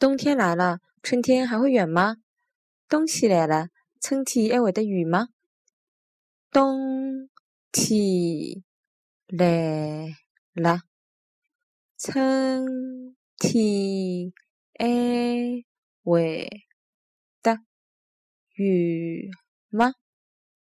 冬天来了，春天还会远吗？冬天来了，春天还会得远吗？冬天来了，春天还会得远吗？